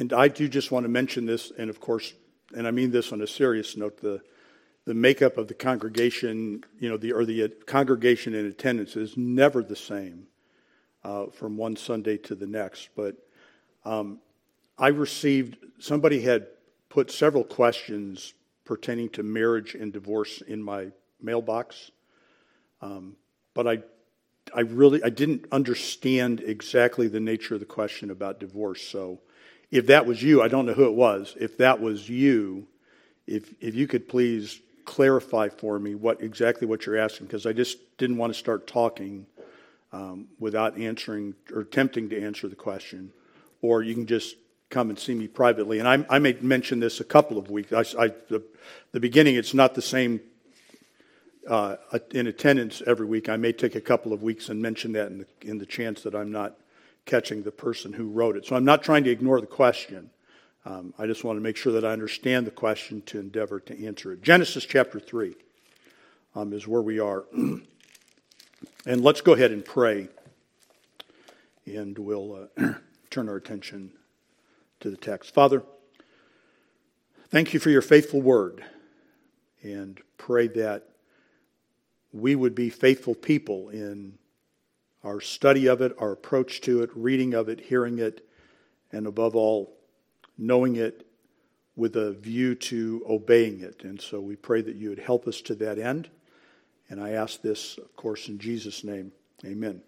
and I do just want to mention this, and of course, and I mean this on a serious note, the, the makeup of the congregation, you know, the, or the congregation in attendance is never the same uh, from one Sunday to the next. But um, I received, somebody had put several questions pertaining to marriage and divorce in my mailbox. Um, but I, I really, I didn't understand exactly the nature of the question about divorce. So if that was you, I don't know who it was. If that was you, if, if you could please clarify for me what exactly what you're asking, because I just didn't want to start talking um, without answering or attempting to answer the question. Or you can just come and see me privately. And I, I may mention this a couple of weeks. I, I, the, the beginning, it's not the same uh, in attendance every week. I may take a couple of weeks and mention that in the, in the chance that I'm not catching the person who wrote it. So I'm not trying to ignore the question. Um, I just want to make sure that I understand the question to endeavor to answer it. Genesis chapter 3 um, is where we are. and let's go ahead and pray, and we'll uh, turn our attention to the text. Father, thank you for your faithful word, and pray that we would be faithful people in our study of it, our approach to it, reading of it, hearing it, and above all, knowing it with a view to obeying it. And so we pray that you would help us to that end. And I ask this, of course, in Jesus' name. Amen.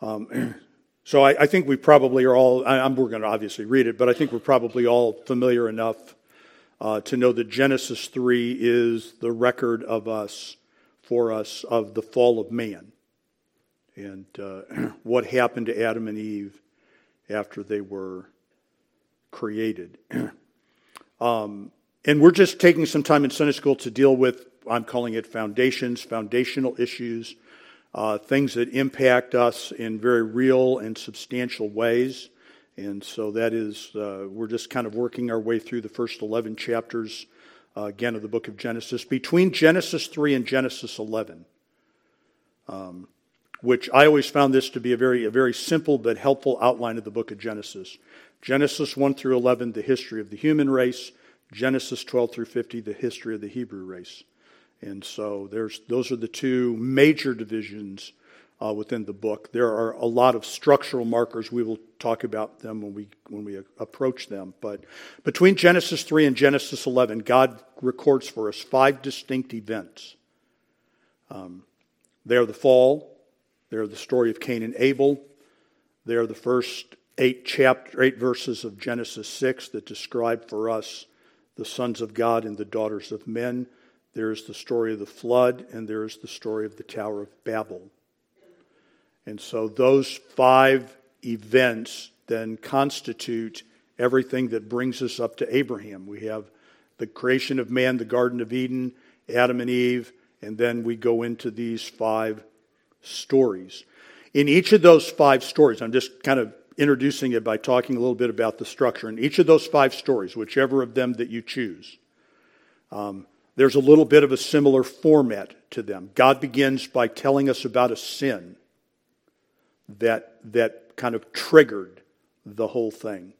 Um, so I, I, think we probably are all, I, we're going to obviously read it, but I think we're probably all familiar enough uh, to know that Genesis 3 is the record of us, for us, of the fall of man and uh, what happened to Adam and Eve after they were created. um, and we're just taking some time in Sunday school to deal with, I'm calling it foundations, foundational issues, uh, things that impact us in very real and substantial ways. And so that is, uh, we're just kind of working our way through the first 11 chapters, uh, again, of the book of Genesis. Between Genesis 3 and Genesis 11, um, which I always found this to be a very, a very simple but helpful outline of the book of Genesis. Genesis 1 through 11, the history of the human race. Genesis 12 through 50, the history of the Hebrew race. And so there's, those are the two major divisions uh, within the book. There are a lot of structural markers. We will talk about them when we, when we approach them. But between Genesis 3 and Genesis 11, God records for us five distinct events. Um, they are the fall, they are the story of Cain and Abel. They are the first eight chapter, eight verses of Genesis 6 that describe for us the sons of God and the daughters of men. There is the story of the flood, and there is the story of the Tower of Babel. And so those five events then constitute everything that brings us up to Abraham. We have the creation of man, the Garden of Eden, Adam and Eve, and then we go into these five stories. In each of those five stories, I'm just kind of introducing it by talking a little bit about the structure. In each of those five stories, whichever of them that you choose, um, there's a little bit of a similar format to them. God begins by telling us about a sin that, that kind of triggered the whole thing.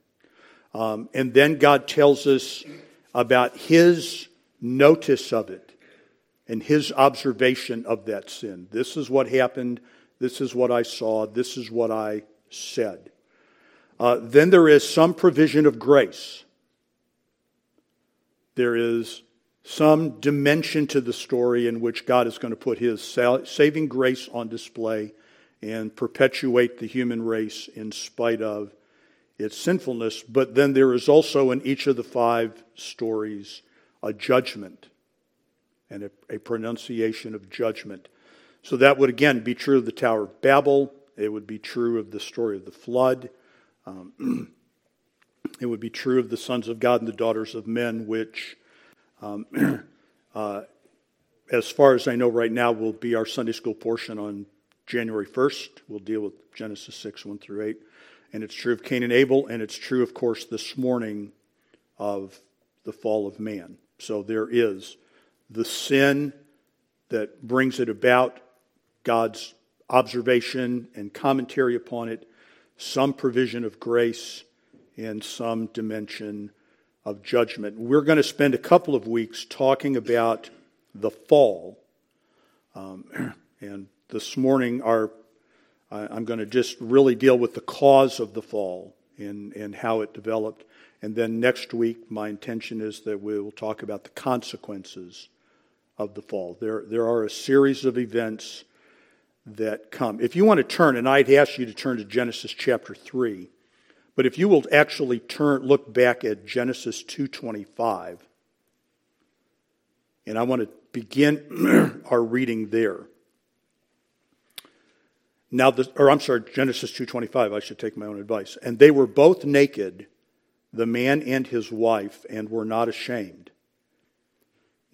Um, and then God tells us about his notice of it and his observation of that sin. This is what happened. This is what I saw. This is what I said. Uh, then there is some provision of grace. There is some dimension to the story in which God is going to put his saving grace on display and perpetuate the human race in spite of its sinfulness. But then there is also in each of the five stories a judgment and a, a pronunciation of judgment. So that would again be true of the Tower of Babel. It would be true of the story of the flood. Um, it would be true of the sons of God and the daughters of men, which, um, uh, as far as I know right now, will be our Sunday school portion on January 1st. We'll deal with Genesis 6, 1 through 8. And it's true of Cain and Abel, and it's true, of course, this morning of the fall of man. So there is the sin that brings it about, God's observation and commentary upon it, some provision of grace, and some dimension of judgment. We're going to spend a couple of weeks talking about the fall. Um, and this morning, our, I'm going to just really deal with the cause of the fall and, and how it developed. And then next week, my intention is that we will talk about the consequences of the fall. There, there are a series of events that come. If you want to turn, and I'd ask you to turn to Genesis chapter 3, but if you will actually turn, look back at Genesis 2.25, and I want to begin our reading there. Now, the, or I'm sorry, Genesis 2.25, I should take my own advice. And they were both naked, the man and his wife, and were not ashamed.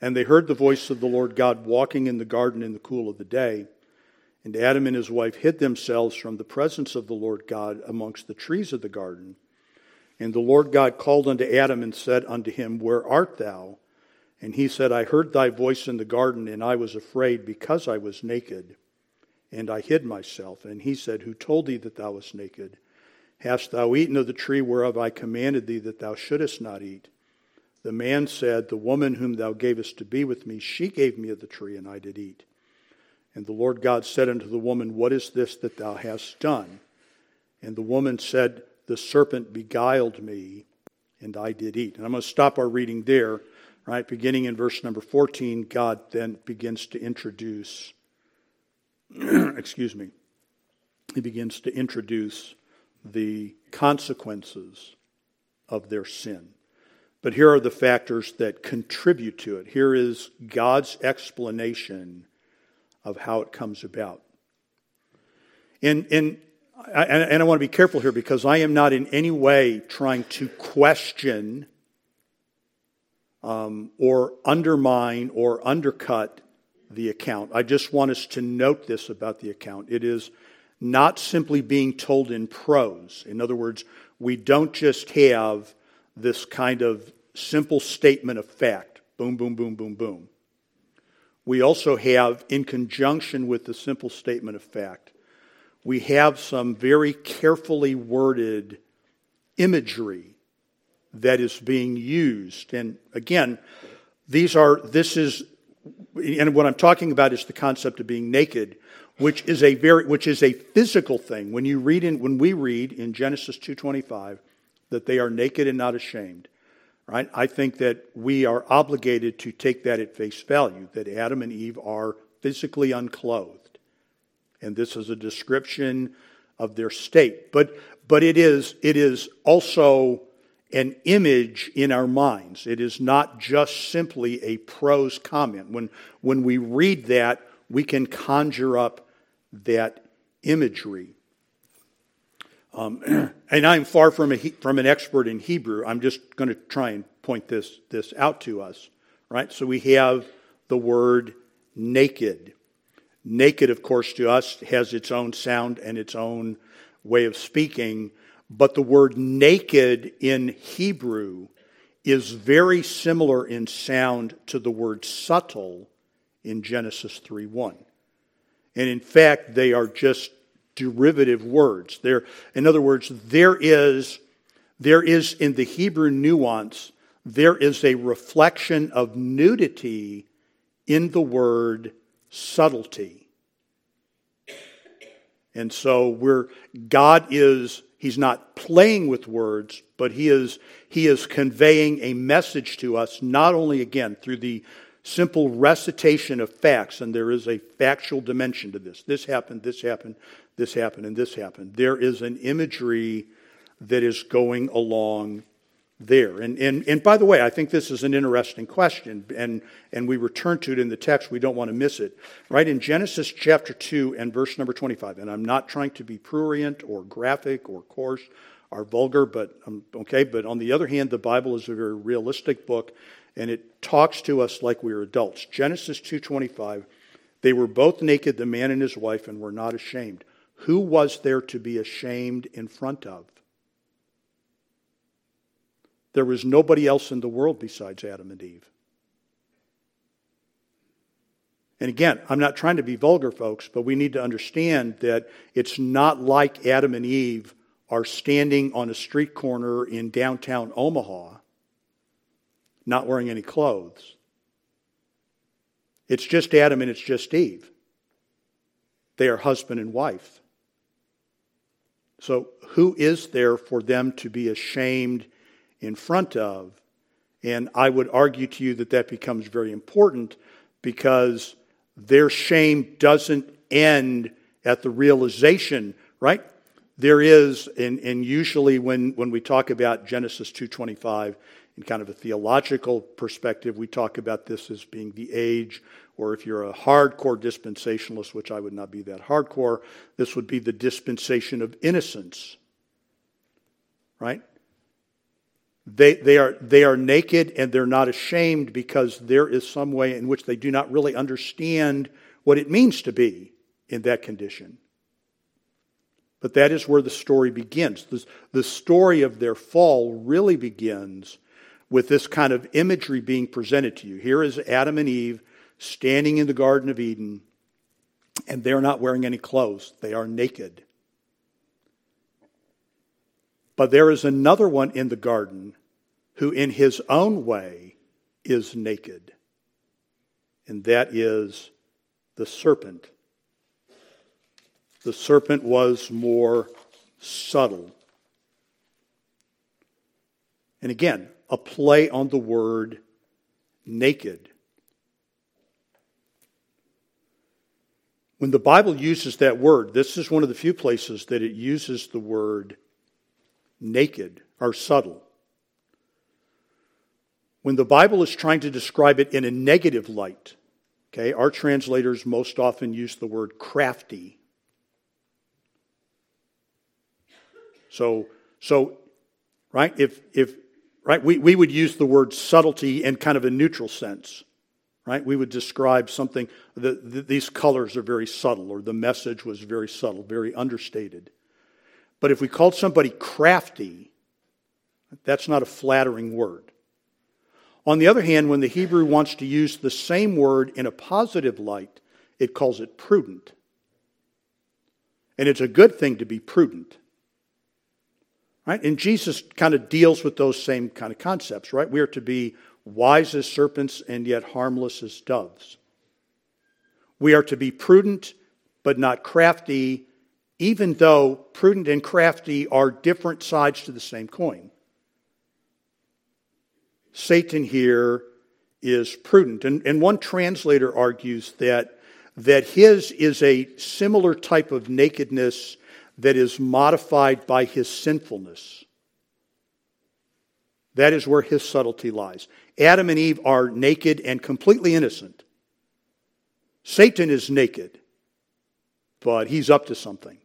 And they heard the voice of the Lord God walking in the garden in the cool of the day. And Adam and his wife hid themselves from the presence of the Lord God amongst the trees of the garden. And the Lord God called unto Adam and said unto him, Where art thou? And he said, I heard thy voice in the garden, and I was afraid because I was naked, and I hid myself. And he said, Who told thee that thou wast naked? Hast thou eaten of the tree whereof I commanded thee that thou shouldest not eat? The man said, The woman whom thou gavest to be with me, she gave me of the tree, and I did eat. And the Lord God said unto the woman, What is this that thou hast done? And the woman said, The serpent beguiled me, and I did eat. And I'm going to stop our reading there, right? Beginning in verse number 14, God then begins to introduce, excuse me, he begins to introduce the consequences of their sin. But here are the factors that contribute to it. Here is God's explanation of how it comes about. And, and, I, and I want to be careful here because I am not in any way trying to question um, or undermine or undercut the account. I just want us to note this about the account. It is not simply being told in prose. In other words, we don't just have this kind of simple statement of fact boom, boom, boom, boom, boom. We also have, in conjunction with the simple statement of fact, we have some very carefully worded imagery that is being used. And again, these are, this is, and what I'm talking about is the concept of being naked, which is a very, which is a physical thing. When you read in, when we read in Genesis 2.25 that they are naked and not ashamed, right? I think that we are obligated to take that at face value, that Adam and Eve are physically unclothed. And this is a description of their state. But, but it, is, it is also an image in our minds. It is not just simply a prose comment. When, when we read that, we can conjure up that imagery. Um, and I'm far from, a, from an expert in Hebrew. I'm just going to try and point this, this out to us, right? So we have the word naked. Naked, of course, to us has its own sound and its own way of speaking, but the word naked in Hebrew is very similar in sound to the word subtle in Genesis 3 1. And in fact, they are just derivative words. There, in other words, there is, there is in the Hebrew nuance, there is a reflection of nudity in the word subtlety. And so we're, God is, He's not playing with words, but he is, he is conveying a message to us, not only again through the simple recitation of facts, and there is a factual dimension to this. This happened, this happened, this happened, and this happened. There is an imagery that is going along there. And, and, and by the way, I think this is an interesting question, and, and we return to it in the text. We don't want to miss it. Right? In Genesis chapter 2 and verse number 25, and I'm not trying to be prurient or graphic or coarse or vulgar, but um, okay, but on the other hand, the Bible is a very realistic book, and it talks to us like we are adults. Genesis 2.25, they were both naked, the man and his wife, and were not ashamed. Who was there to be ashamed in front of? There was nobody else in the world besides Adam and Eve. And again, I'm not trying to be vulgar, folks, but we need to understand that it's not like Adam and Eve are standing on a street corner in downtown Omaha, not wearing any clothes. It's just Adam and it's just Eve. They are husband and wife. So, who is there for them to be ashamed in front of. And I would argue to you that that becomes very important because their shame doesn't end at the realization, right? There is, and, and usually when, when we talk about Genesis 2.25 in kind of a theological perspective, we talk about this as being the age, or if you're a hardcore dispensationalist, which I would not be that hardcore, this would be the dispensation of innocence, right? They, they, are, they are naked and they're not ashamed because there is some way in which they do not really understand what it means to be in that condition. But that is where the story begins. The, the story of their fall really begins with this kind of imagery being presented to you. Here is Adam and Eve standing in the Garden of Eden, and they're not wearing any clothes, they are naked. But there is another one in the garden who, in his own way, is naked, and that is the serpent. The serpent was more subtle. And again, a play on the word naked. When the Bible uses that word, this is one of the few places that it uses the word naked or subtle. When the Bible is trying to describe it in a negative light, okay, our translators most often use the word crafty. So, so right, if, if right, we, we would use the word subtlety in kind of a neutral sense right? We would describe something, the, the, these colors are very subtle, or the message was very subtle, very understated. But if we called somebody crafty, that's not a flattering word. On the other hand, when the Hebrew wants to use the same word in a positive light, it calls it prudent. And it's a good thing to be prudent. Right? And Jesus kind of deals with those same kind of concepts, right? We are to be wise as serpents and yet harmless as doves. We are to be prudent but not crafty, even though prudent and crafty are different sides to the same coin. Satan here is prudent. And, and one translator argues that, that his is a similar type of nakedness that is modified by his sinfulness. That is where his subtlety lies. Adam and Eve are naked and completely innocent. Satan is naked, but he's up to something.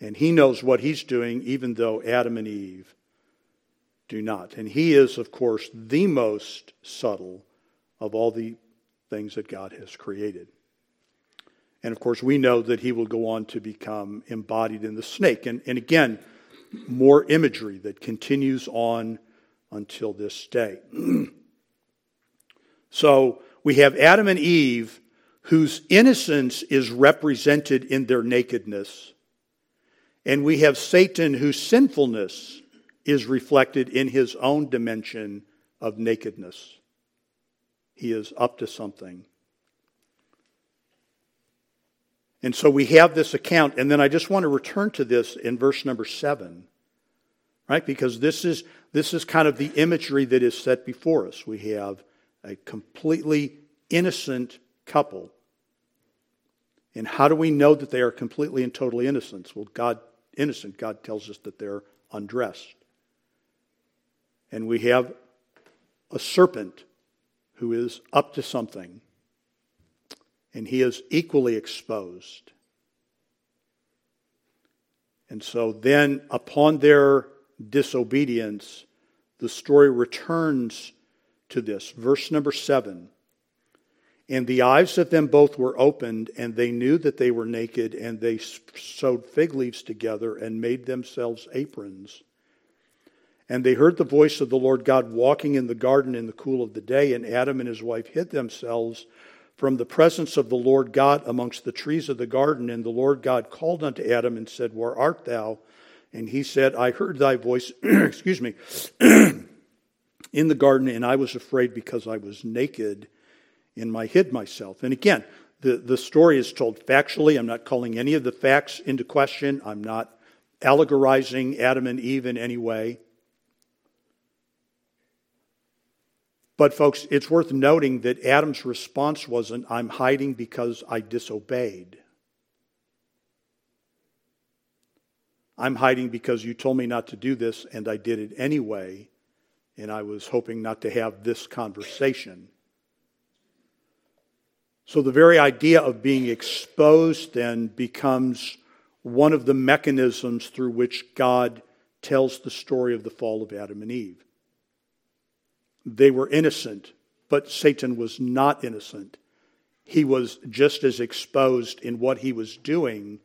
And he knows what he's doing, even though Adam and Eve do not. And he is, of course, the most subtle of all the things that God has created. And of course, we know that he will go on to become embodied in the snake. And, and again, more imagery that continues on until this day. so we have Adam and Eve, whose innocence is represented in their nakedness and we have Satan, whose sinfulness is reflected in his own dimension of nakedness. He is up to something. And so we have this account, and then I just want to return to this in verse number seven, right? Because this is this is kind of the imagery that is set before us. We have a completely innocent couple. And how do we know that they are completely and totally innocent? Well, God innocent, God tells us that they're undressed. And we have a serpent who is up to something, and he is equally exposed. And so then, upon their disobedience, the story returns to this. Verse number seven. And the eyes of them both were opened, and they knew that they were naked, and they sewed fig leaves together and made themselves aprons. And they heard the voice of the Lord God walking in the garden in the cool of the day, and Adam and his wife hid themselves from the presence of the Lord God amongst the trees of the garden. And the Lord God called unto Adam and said, Where art thou? And he said, I heard thy voice, excuse me, in the garden, and I was afraid because I was naked, and I hid myself. And again, the, the story is told factually. I'm not calling any of the facts into question. I'm not allegorizing Adam and Eve in any way. But, folks, it's worth noting that Adam's response wasn't, I'm hiding because I disobeyed. I'm hiding because you told me not to do this and I did it anyway, and I was hoping not to have this conversation. So, the very idea of being exposed then becomes one of the mechanisms through which God tells the story of the fall of Adam and Eve. They were innocent, but Satan was not innocent. He was just as exposed in what he was doing.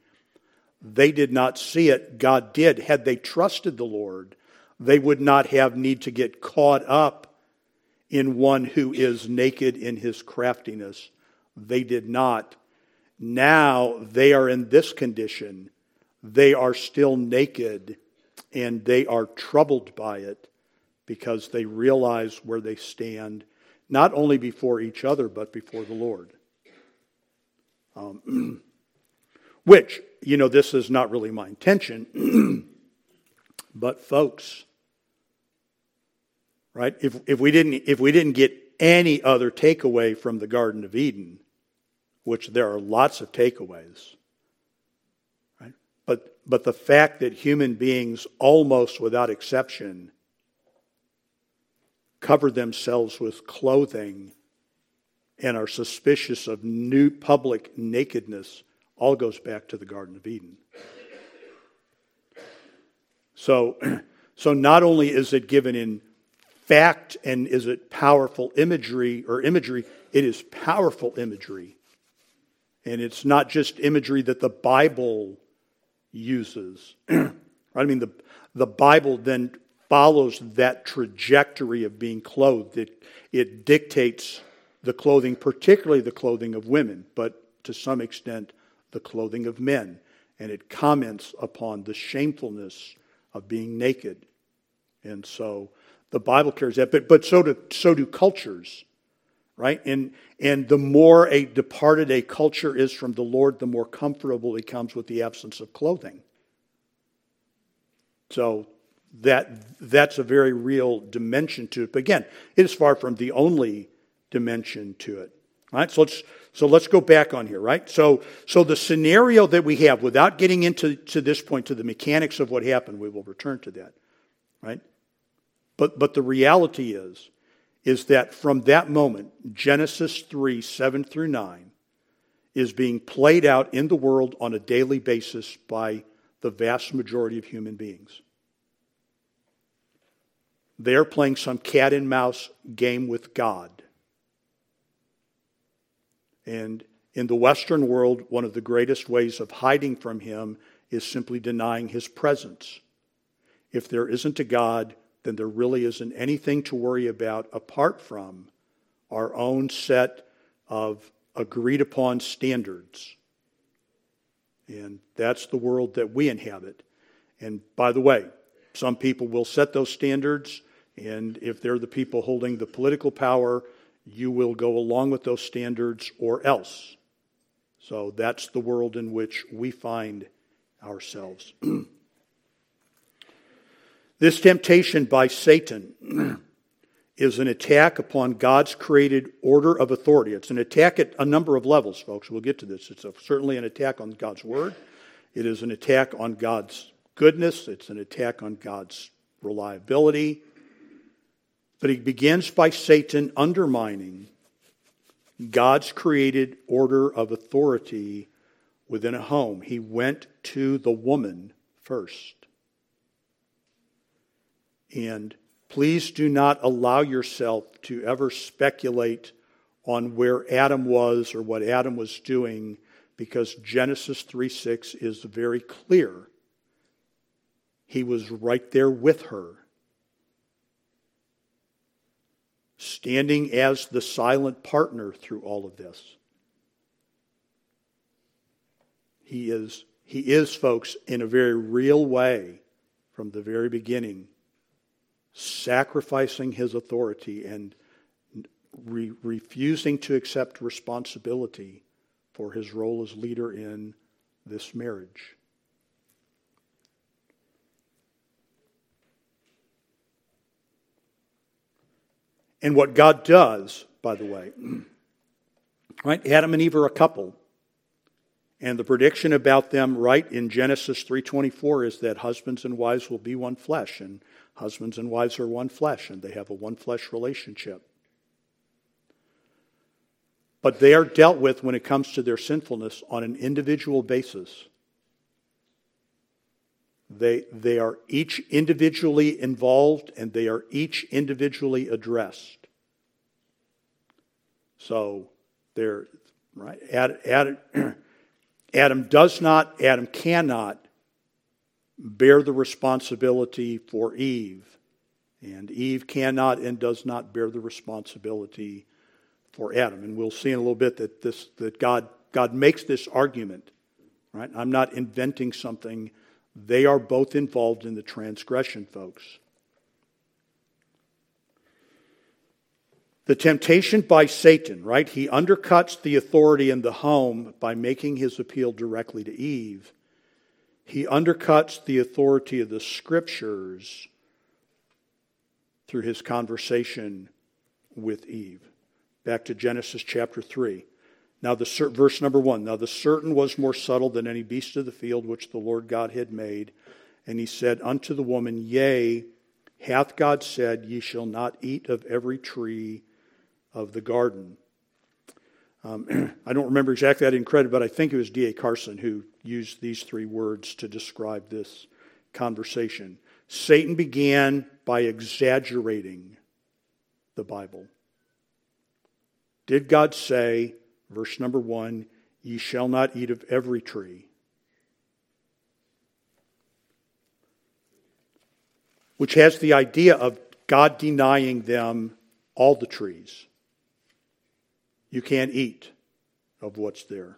They did not see it, God did. Had they trusted the Lord, they would not have need to get caught up in one who is naked in his craftiness. They did not. Now they are in this condition. They are still naked and they are troubled by it because they realize where they stand, not only before each other, but before the Lord. Um, which, you know, this is not really my intention, but folks, right? If, if, we didn't, if we didn't get any other takeaway from the Garden of Eden, which there are lots of takeaways, right? But, but the fact that human beings, almost without exception, cover themselves with clothing and are suspicious of new public nakedness all goes back to the Garden of Eden. So, so not only is it given in fact and is it powerful imagery or imagery, it is powerful imagery. And it's not just imagery that the Bible uses. I mean, the, the Bible then follows that trajectory of being clothed. It, it dictates the clothing, particularly the clothing of women, but to some extent, the clothing of men. And it comments upon the shamefulness of being naked. And so the Bible carries that, but, but so, do, so do cultures, right? And, and the more a departed a culture is from the Lord, the more comfortable it comes with the absence of clothing. So that that's a very real dimension to it. But again, it is far from the only dimension to it. All right, so let's so let's go back on here, right? So so the scenario that we have, without getting into to this point to the mechanics of what happened, we will return to that, right? But but the reality is, is that from that moment, Genesis three seven through nine, is being played out in the world on a daily basis by the vast majority of human beings. They're playing some cat and mouse game with God. And in the Western world, one of the greatest ways of hiding from Him is simply denying His presence. If there isn't a God, then there really isn't anything to worry about apart from our own set of agreed upon standards. And that's the world that we inhabit. And by the way, some people will set those standards and if they're the people holding the political power, you will go along with those standards or else. So that's the world in which we find ourselves. this temptation by Satan is an attack upon God's created order of authority. It's an attack at a number of levels, folks. We'll get to this. It's a, certainly an attack on God's word, it is an attack on God's goodness, it's an attack on God's reliability. But he begins by Satan undermining God's created order of authority within a home. He went to the woman first. And please do not allow yourself to ever speculate on where Adam was or what Adam was doing because Genesis 3 6 is very clear. He was right there with her. Standing as the silent partner through all of this. He is, he is, folks, in a very real way from the very beginning, sacrificing his authority and re- refusing to accept responsibility for his role as leader in this marriage. And what God does, by the way, right? Adam and Eve are a couple. And the prediction about them right in Genesis 3:24 is that husbands and wives will be one flesh and husbands and wives are one flesh and they have a one flesh relationship. But they are dealt with when it comes to their sinfulness on an individual basis. They, they are each individually involved and they are each individually addressed. So they're right. Adam, Adam does not, Adam cannot bear the responsibility for Eve. And Eve cannot and does not bear the responsibility for Adam. And we'll see in a little bit that this that God God makes this argument. Right? I'm not inventing something they are both involved in the transgression, folks. The temptation by Satan, right? He undercuts the authority in the home by making his appeal directly to Eve. He undercuts the authority of the scriptures through his conversation with Eve. Back to Genesis chapter 3. Now, the verse number one. Now, the certain was more subtle than any beast of the field which the Lord God had made. And he said unto the woman, Yea, hath God said, Ye shall not eat of every tree of the garden. Um, I don't remember exactly, I didn't credit, but I think it was D.A. Carson who used these three words to describe this conversation. Satan began by exaggerating the Bible. Did God say, Verse number one Ye shall not eat of every tree. Which has the idea of God denying them all the trees. You can't eat of what's there.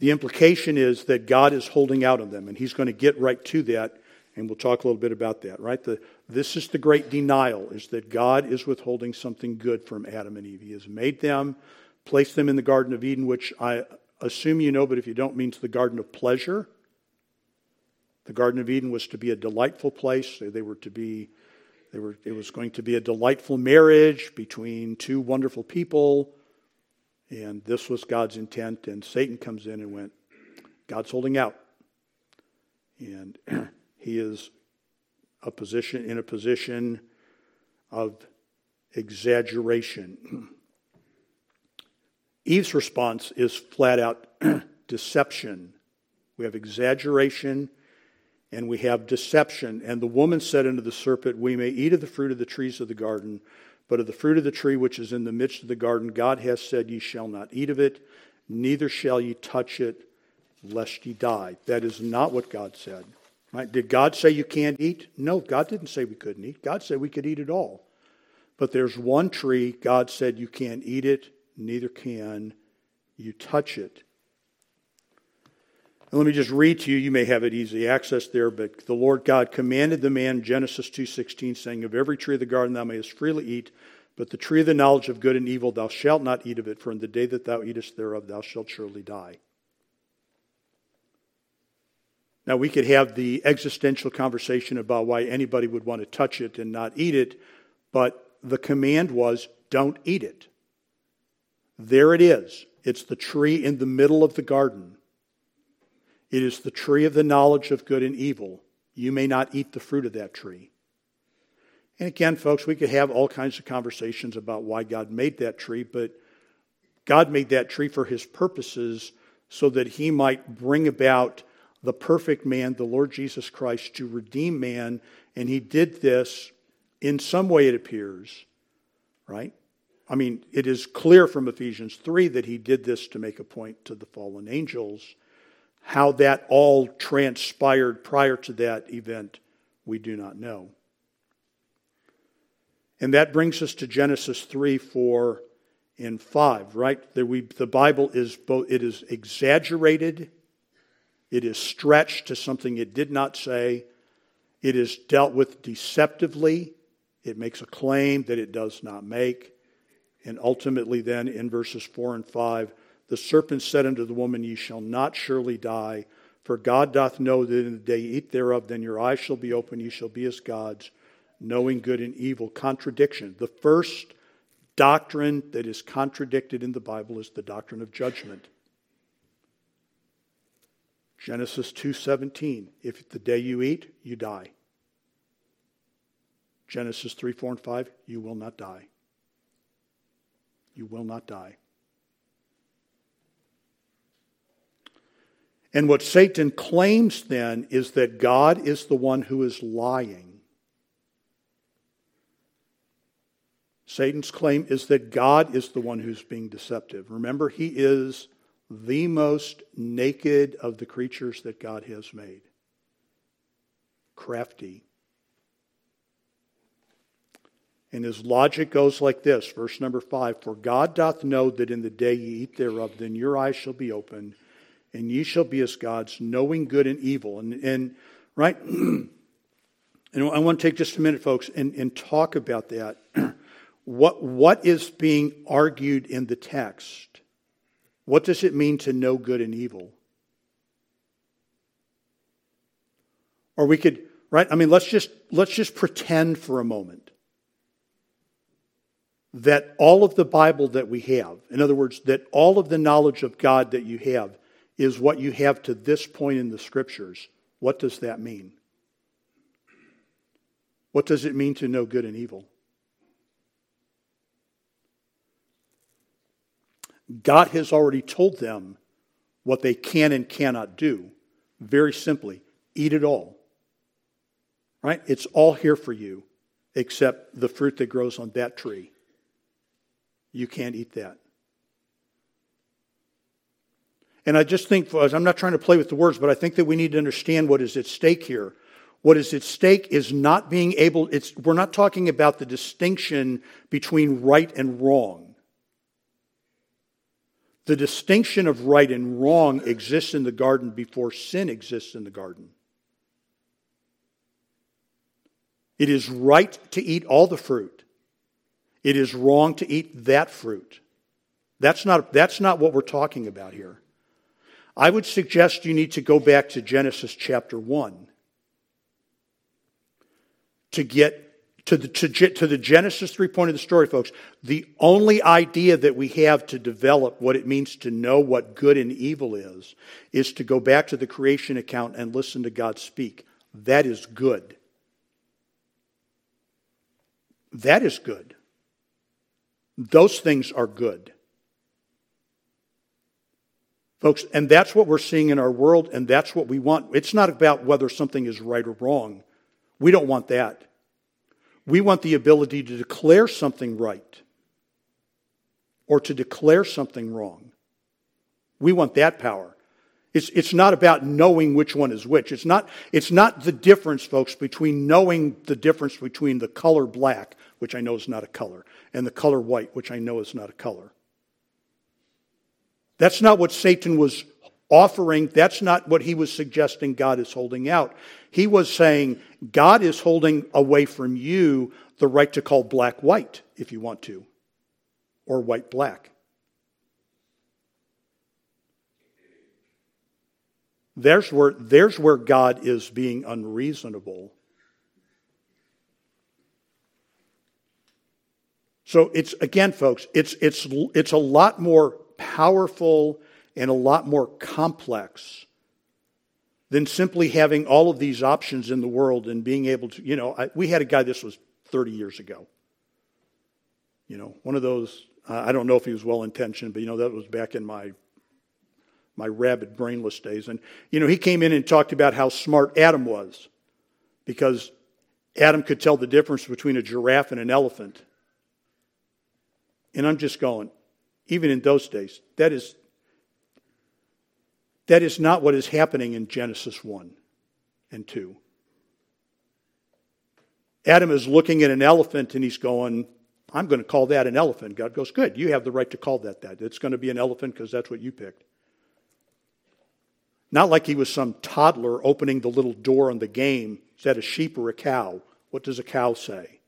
The implication is that God is holding out on them, and He's going to get right to that and we'll talk a little bit about that, right? The, this is the great denial, is that God is withholding something good from Adam and Eve. He has made them, placed them in the Garden of Eden, which I assume you know, but if you don't, means the Garden of Pleasure. The Garden of Eden was to be a delightful place. They were to be, they were, it was going to be a delightful marriage between two wonderful people. And this was God's intent. And Satan comes in and went, God's holding out. And He is a position in a position of exaggeration. Eve's response is flat out deception. We have exaggeration and we have deception. And the woman said unto the serpent, We may eat of the fruit of the trees of the garden, but of the fruit of the tree which is in the midst of the garden, God has said, Ye shall not eat of it, neither shall ye touch it, lest ye die. That is not what God said. Right? Did God say you can't eat? No, God didn't say we couldn't eat. God said we could eat it all. But there's one tree, God said you can't eat it, neither can you touch it. And let me just read to you, you may have it easy access there, but the Lord God commanded the man, Genesis 2.16, saying, Of every tree of the garden thou mayest freely eat, But the tree of the knowledge of good and evil, thou shalt not eat of it, for in the day that thou eatest thereof, thou shalt surely die. Now, we could have the existential conversation about why anybody would want to touch it and not eat it, but the command was don't eat it. There it is. It's the tree in the middle of the garden. It is the tree of the knowledge of good and evil. You may not eat the fruit of that tree. And again, folks, we could have all kinds of conversations about why God made that tree, but God made that tree for his purposes so that he might bring about the perfect man, the Lord Jesus Christ, to redeem man. And he did this in some way, it appears, right? I mean, it is clear from Ephesians 3 that he did this to make a point to the fallen angels. How that all transpired prior to that event, we do not know. And that brings us to Genesis 3, 4, and 5, right? That we, the Bible is both, it is exaggerated, it is stretched to something it did not say, it is dealt with deceptively, it makes a claim that it does not make. And ultimately, then in verses 4 and 5, the serpent said unto the woman, Ye shall not surely die, for God doth know that in the day ye eat thereof, then your eyes shall be open, ye shall be as gods knowing good and evil. Contradiction. The first doctrine that is contradicted in the Bible is the doctrine of judgment. Genesis 2:17 If the day you eat you die. Genesis 3 4 and 5 you will not die. You will not die. And what Satan claims then is that God is the one who is lying. Satan's claim is that God is the one who's being deceptive. Remember, he is the most naked of the creatures that God has made. Crafty. And his logic goes like this, verse number five For God doth know that in the day ye eat thereof, then your eyes shall be opened, and ye shall be as gods, knowing good and evil. And, and right? and I want to take just a minute, folks, and, and talk about that. what, what is being argued in the text? What does it mean to know good and evil? Or we could, right? I mean, let's just, let's just pretend for a moment that all of the Bible that we have, in other words, that all of the knowledge of God that you have is what you have to this point in the scriptures. What does that mean? What does it mean to know good and evil? God has already told them what they can and cannot do. Very simply, eat it all. Right? It's all here for you except the fruit that grows on that tree. You can't eat that. And I just think, I'm not trying to play with the words, but I think that we need to understand what is at stake here. What is at stake is not being able, it's, we're not talking about the distinction between right and wrong. The distinction of right and wrong exists in the garden before sin exists in the garden. It is right to eat all the fruit. It is wrong to eat that fruit. That's not, that's not what we're talking about here. I would suggest you need to go back to Genesis chapter 1 to get to the, to, to the Genesis 3 point of the story, folks, the only idea that we have to develop what it means to know what good and evil is, is to go back to the creation account and listen to God speak. That is good. That is good. Those things are good. Folks, and that's what we're seeing in our world, and that's what we want. It's not about whether something is right or wrong. We don't want that. We want the ability to declare something right or to declare something wrong. We want that power. It's, it's not about knowing which one is which. It's not, it's not the difference, folks, between knowing the difference between the color black, which I know is not a color, and the color white, which I know is not a color. That's not what Satan was offering. That's not what he was suggesting God is holding out. He was saying, God is holding away from you the right to call black white if you want to, or white black. There's where, there's where God is being unreasonable. So it's, again, folks, it's, it's, it's a lot more powerful and a lot more complex than simply having all of these options in the world and being able to, you know, I, we had a guy, this was 30 years ago. You know, one of those, I don't know if he was well intentioned, but, you know, that was back in my my rabid, brainless days. And, you know, he came in and talked about how smart Adam was because Adam could tell the difference between a giraffe and an elephant. And I'm just going, even in those days, that is, that is not what is happening in Genesis 1 and 2. Adam is looking at an elephant and he's going, I'm going to call that an elephant. God goes, Good, you have the right to call that that. It's going to be an elephant because that's what you picked. Not like he was some toddler opening the little door on the game. Is that a sheep or a cow? What does a cow say?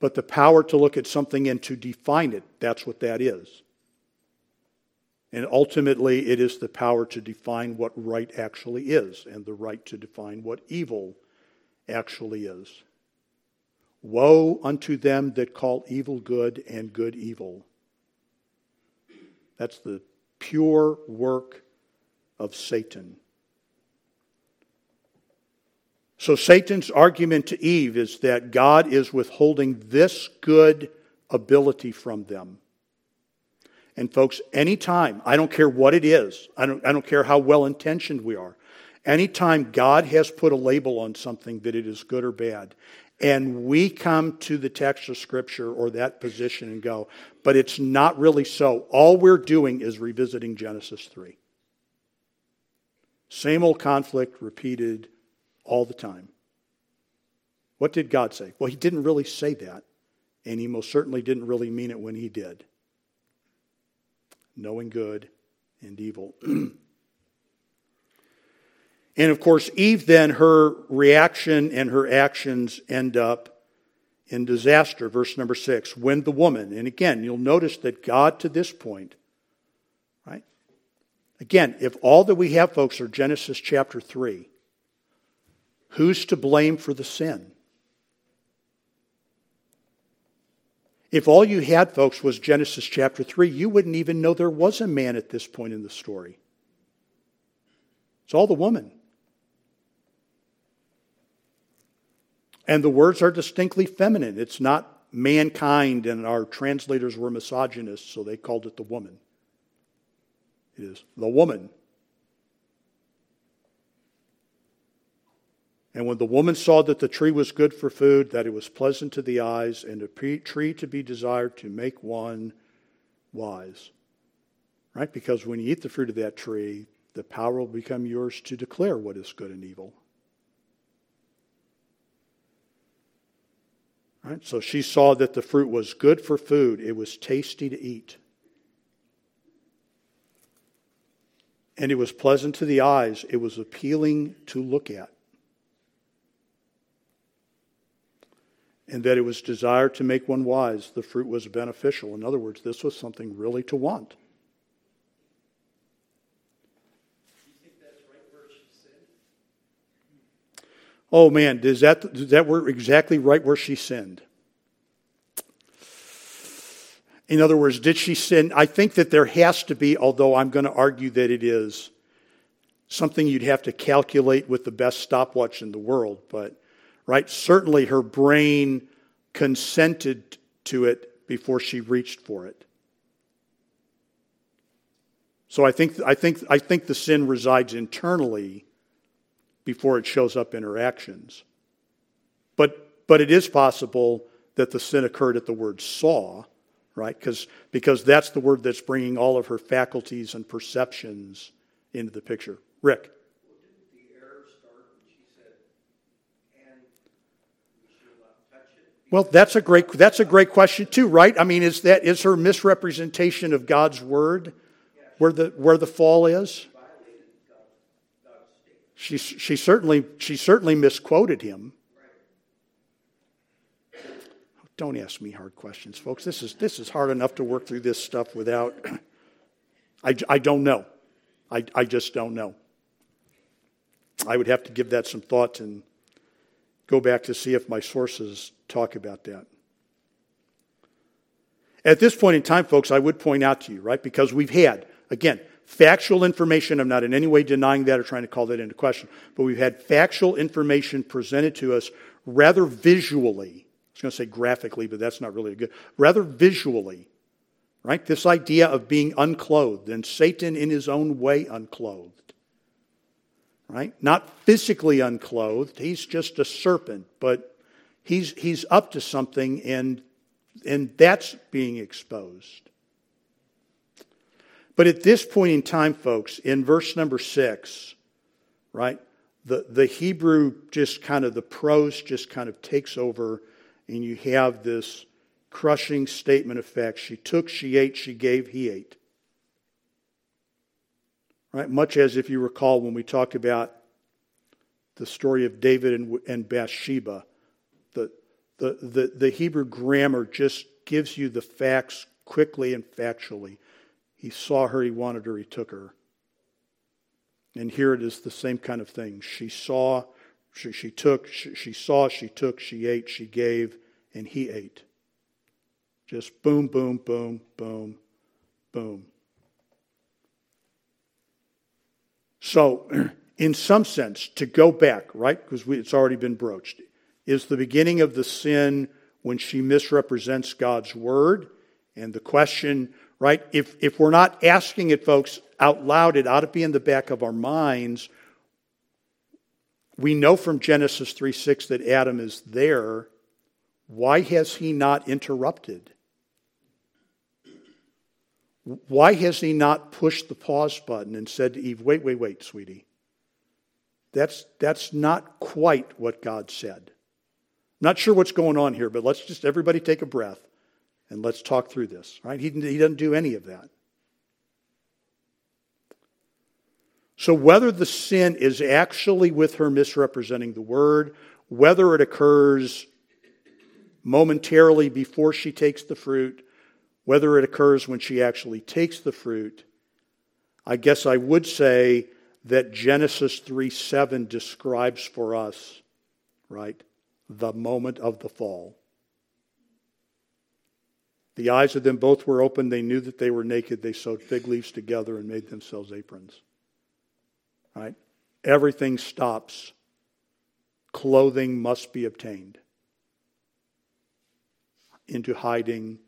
But the power to look at something and to define it, that's what that is. And ultimately, it is the power to define what right actually is and the right to define what evil actually is. Woe unto them that call evil good and good evil. That's the pure work of Satan. So, Satan's argument to Eve is that God is withholding this good ability from them. And, folks, anytime, I don't care what it is, I don't, I don't care how well intentioned we are, anytime God has put a label on something that it is good or bad, and we come to the text of Scripture or that position and go, but it's not really so, all we're doing is revisiting Genesis 3. Same old conflict repeated all the time. What did God say? Well, He didn't really say that, and He most certainly didn't really mean it when He did. Knowing good and evil. and of course, Eve then, her reaction and her actions end up in disaster. Verse number six when the woman, and again, you'll notice that God to this point right? Again, if all that we have, folks, are Genesis chapter 3, who's to blame for the sin? If all you had, folks, was Genesis chapter 3, you wouldn't even know there was a man at this point in the story. It's all the woman. And the words are distinctly feminine. It's not mankind, and our translators were misogynists, so they called it the woman It is the woman. And when the woman saw that the tree was good for food, that it was pleasant to the eyes, and a tree to be desired to make one wise. Right? Because when you eat the fruit of that tree, the power will become yours to declare what is good and evil. Right? So she saw that the fruit was good for food, it was tasty to eat. and it was pleasant to the eyes, it was appealing to look at. And that it was desired to make one wise, the fruit was beneficial. In other words, this was something really to want. Oh man, is that, is that work exactly right where she sinned? In other words, did she sin? I think that there has to be, although I'm going to argue that it is something you'd have to calculate with the best stopwatch in the world, but right, certainly her brain consented to it before she reached for it. So I think, I think, I think the sin resides internally before it shows up in her actions. But, but it is possible that the sin occurred at the word saw right? Because because that's the word that's bringing all of her faculties and perceptions into the picture. Rick. Well, that's a great that's a great question too, right? I mean, is that is her misrepresentation of God's word where the where the fall is? She she certainly she certainly misquoted him. don't ask me hard questions, folks. This is, this is hard enough to work through this stuff without. I, I don't know. I, I just don't know. I would have to give that some thought and go back to see if my sources talk about that. At this point in time, folks, I would point out to you, right, because we've had, again, factual information. I'm not in any way denying that or trying to call that into question, but we've had factual information presented to us rather visually. I was going to say graphically, but that's not really good. Rather visually, right? This idea of being unclothed and Satan in his own way unclothed, right? Not physically unclothed. He's just a serpent, but he's, he's up to something and, and that's being exposed. But at this point in time, folks, in verse number six, right, the, the Hebrew just kind of, the prose just kind of takes over, and you have this crushing statement of fact. She took, she ate, she gave, he ate. Right? Much as if you recall when we talked about the story of David and, and Bathsheba, the, the, the, Hebrew grammar just gives you the facts quickly and factually. He saw her, he wanted her, he took her. And here it is the same kind of thing. She saw, she, she took, she, she saw, she took, she ate, she gave, and he ate. Just boom, boom, boom, boom, boom. So, in some sense, to go back, right, because it's already been broached, is the beginning of the sin when she misrepresents God's word. And the question right? If, if we're not asking it, folks, out loud, it ought to be in the back of our minds. We know from Genesis 3 6 that Adam is there. Why has he not interrupted? Why has he not pushed the pause button and said to Eve, wait, wait, wait, sweetie? That's, that's not quite what God said. Not sure what's going on here, but let's just everybody take a breath and let's talk through this. Right? He, he doesn't do any of that. So, whether the sin is actually with her misrepresenting the word, whether it occurs momentarily before she takes the fruit, whether it occurs when she actually takes the fruit, I guess I would say that Genesis 3 7 describes for us, right, the moment of the fall. The eyes of them both were open. They knew that they were naked. They sewed fig leaves together and made themselves aprons. Right? Everything stops. Clothing must be obtained. Into hiding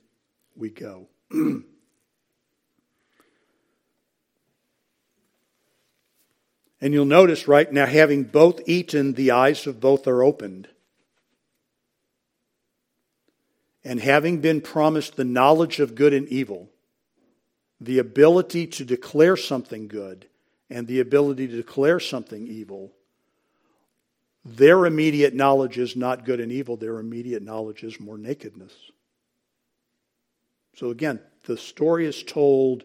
we go. and you'll notice, right now, having both eaten, the eyes of both are opened and having been promised the knowledge of good and evil, the ability to declare something good and the ability to declare something evil, their immediate knowledge is not good and evil, their immediate knowledge is more nakedness. So again, the story is told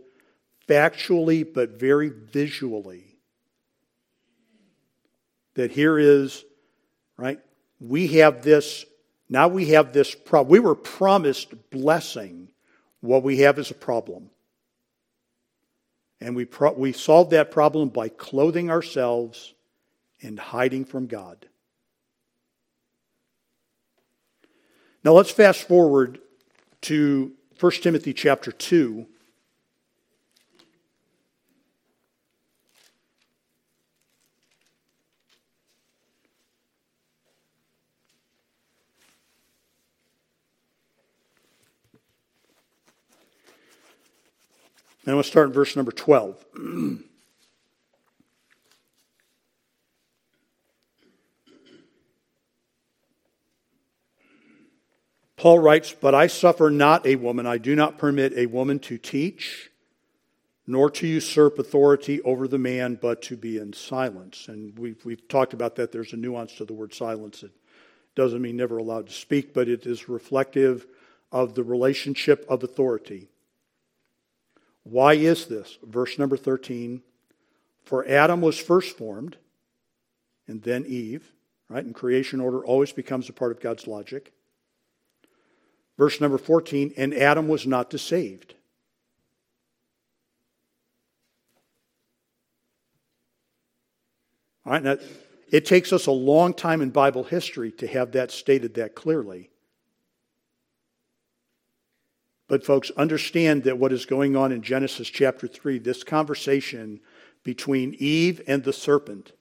factually but very visually. That here is, right, we have this now we have this problem. We were promised blessing. What we have is a problem. And we, pro- we solved that problem by clothing ourselves and hiding from God. Now let's fast forward to 1 Timothy chapter 2. And I'm going to start in verse number 12. Paul writes, But I suffer not a woman, I do not permit a woman to teach, nor to usurp authority over the man, but to be in silence. And we've, we've talked about that. There's a nuance to the word silence. It doesn't mean never allowed to speak, but it is reflective of the relationship of authority. Why is this? Verse number 13 For Adam was first formed, and then Eve, right? And creation order always becomes a part of God's logic. Verse number 14, and Adam was not deceived. All right, now it takes us a long time in Bible history to have that stated that clearly. But, folks, understand that what is going on in Genesis chapter 3, this conversation between Eve and the serpent,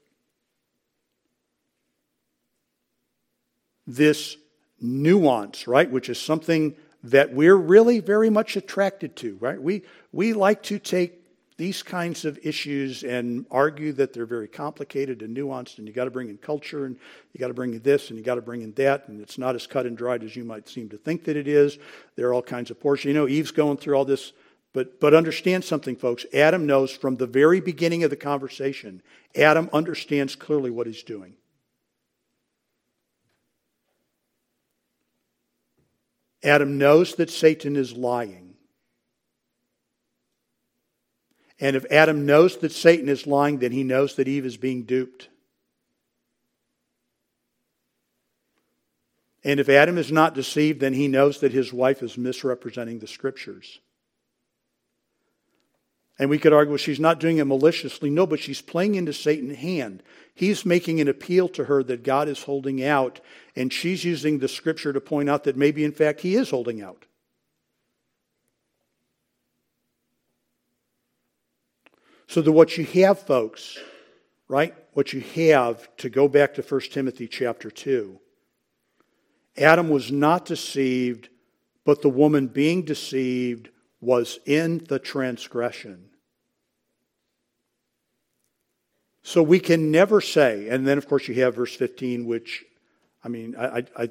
this nuance, right, which is something that we're really very much attracted to, right? We, we like to take these kinds of issues and argue that they're very complicated and nuanced, and you got to bring in culture, and you got to bring in this, and you got to bring in that, and it's not as cut and dried as you might seem to think that it is. There are all kinds of portions. You know, Eve's going through all this, but but understand something, folks. Adam knows from the very beginning of the conversation. Adam understands clearly what he's doing. Adam knows that Satan is lying. And if Adam knows that Satan is lying, then he knows that Eve is being duped. And if Adam is not deceived, then he knows that his wife is misrepresenting the scriptures. And we could argue, well, she's not doing it maliciously. No, but she's playing into Satan's hand. He's making an appeal to her that God is holding out, and she's using the scripture to point out that maybe, in fact, he is holding out. So that what you have, folks, right? What you have, to go back to 1 Timothy chapter 2, Adam was not deceived, but the woman being deceived was in the transgression. So we can never say, and then of course you have verse 15, which, I mean, I, I, I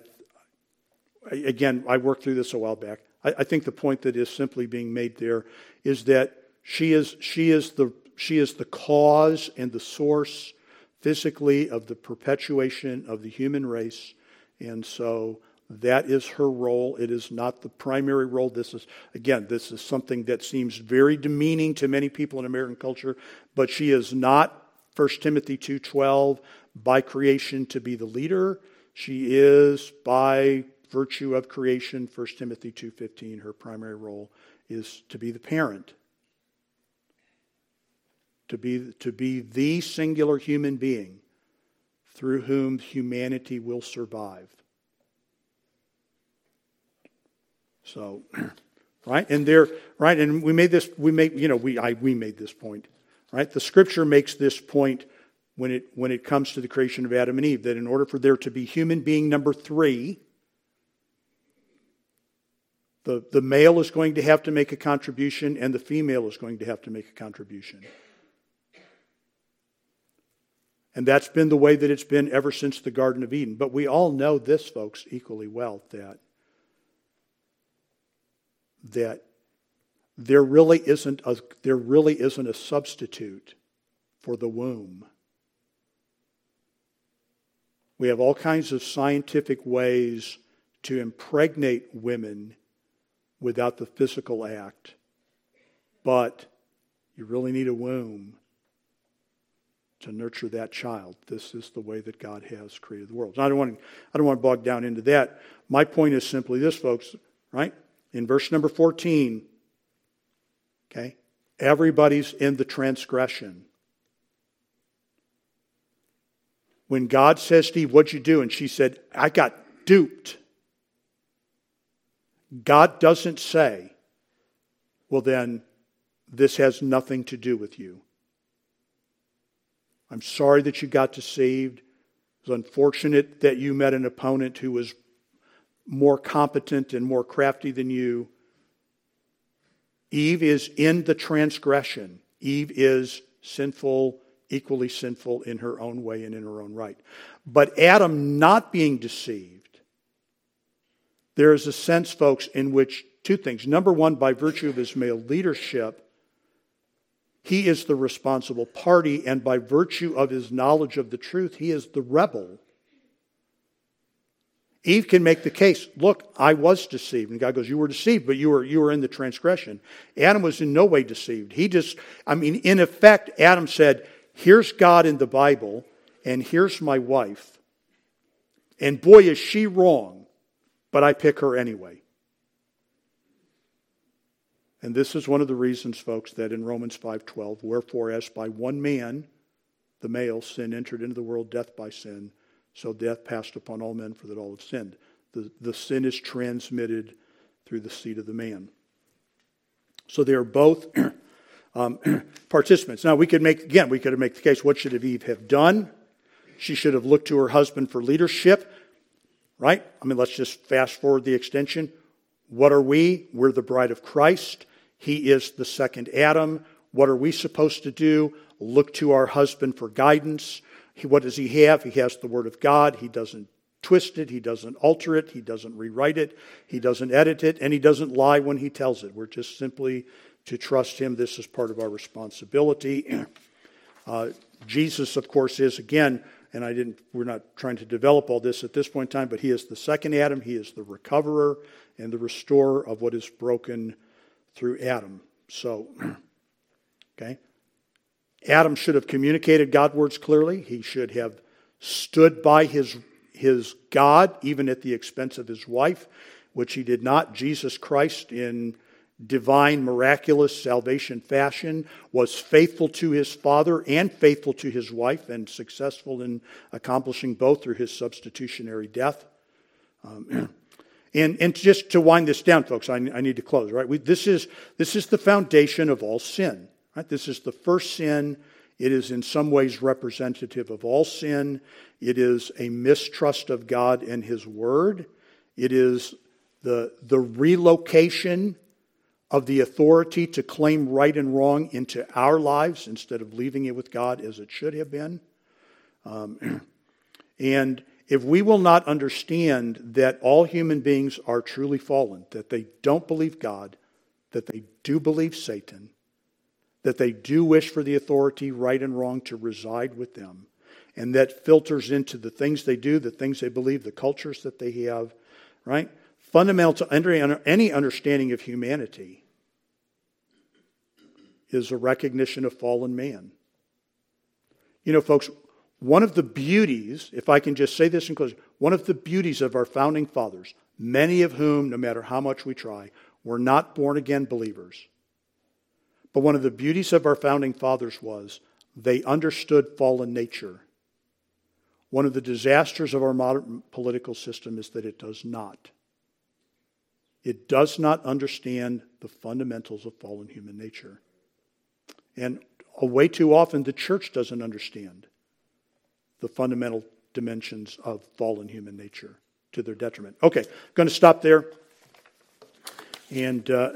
again, I worked through this a while back. I, I think the point that is simply being made there is that she is, she is the she is the cause and the source physically of the perpetuation of the human race. And so that is her role. It is not the primary role. This is, again, this is something that seems very demeaning to many people in American culture, but she is not 1 Timothy 2:12 by creation to be the leader. She is by virtue of creation 1 Timothy 2:15 her primary role is to be the parent to be, to be the singular human being through whom humanity will survive. So, right? And there, right? And we made this, we made, you know, we, I, we made this point, right? The scripture makes this point when it, when it comes to the creation of Adam and Eve, that in order for there to be human being number three, the, the male is going to have to make a contribution and the female is going to have to make a contribution. And that's been the way that it's been ever since the Garden of Eden. But we all know this, folks, equally well that, that there really isn't a, there really isn't a substitute for the womb. We have all kinds of scientific ways to impregnate women without the physical act. But you really need a womb to nurture that child. This is the way that God has created the world. I don't want to, I don't want to bog down into that. My point is simply this, folks, right? In verse number 14, okay, everybody's in the transgression. When God says, Eve, what'd you do? And she said, I got duped. God doesn't say, well, then this has nothing to do with you. I'm sorry that you got deceived. It was unfortunate that you met an opponent who was more competent and more crafty than you. Eve is in the transgression. Eve is sinful, equally sinful in her own way and in her own right. But Adam not being deceived, there is a sense, folks, in which two things. Number one, by virtue of his male leadership, he is the responsible party, and by virtue of his knowledge of the truth, he is the rebel. Eve can make the case, look, I was deceived. And God goes, You were deceived, but you were, you were in the transgression. Adam was in no way deceived. He just, I mean, in effect, Adam said, Here's God in the Bible, and here's my wife. And boy, is she wrong, but I pick her anyway. And this is one of the reasons, folks, that in Romans 5:12, wherefore as by one man, the male, sin entered into the world, death by sin, so death passed upon all men for that all have sinned. The, the sin is transmitted through the seed of the man. So they are both um, participants. Now we could make again, we could make the case: what should Eve have done? She should have looked to her husband for leadership, right? I mean, let's just fast forward the extension. What are we? We're the bride of Christ. He is the second Adam. What are we supposed to do? Look to our husband for guidance. He, what does he have? He has the Word of God. He doesn't twist it. He doesn't alter it. He doesn't rewrite it. He doesn't edit it. And he doesn't lie when he tells it. We're just simply to trust him. This is part of our responsibility. Uh, Jesus, of course, is again, and I didn't. We're not trying to develop all this at this point in time, but he is the second Adam. He is the recoverer and the restorer of what is broken through Adam. So, okay, Adam should have communicated God's words clearly. He should have stood by his, his God, even at the expense of his wife, which he did not. Jesus Christ, in divine, miraculous salvation fashion, was faithful to his Father and faithful to his wife, and successful in accomplishing both through his substitutionary death. Um, and, and just to wind this down, folks, I, I need to close, right? We, this, is, this is the foundation of all sin. Right? This is the first sin. It is in some ways representative of all sin. It is a mistrust of God and His Word. It is the, the relocation of the authority to claim right and wrong into our lives instead of leaving it with God as it should have been. Um, and if we will not understand that all human beings are truly fallen, that they don't believe God, that they do believe Satan, that they do wish for the authority, right and wrong, to reside with them. And that filters into the things they do, the things they believe, the cultures that they have, right? Fundamental to any understanding of humanity is a recognition of fallen man. You know, folks, one of the beauties, if I can just say this in closing, one of the beauties of our founding fathers, many of whom, no matter how much we try, were not born again believers but one of the beauties of our founding fathers was they understood fallen nature. One of the disasters of our modern political system is that it does not. It does not understand the fundamentals of fallen human nature. And way too often, the church doesn't understand the fundamental dimensions of fallen human nature to their detriment. Okay, I'm going to stop there. And. Uh,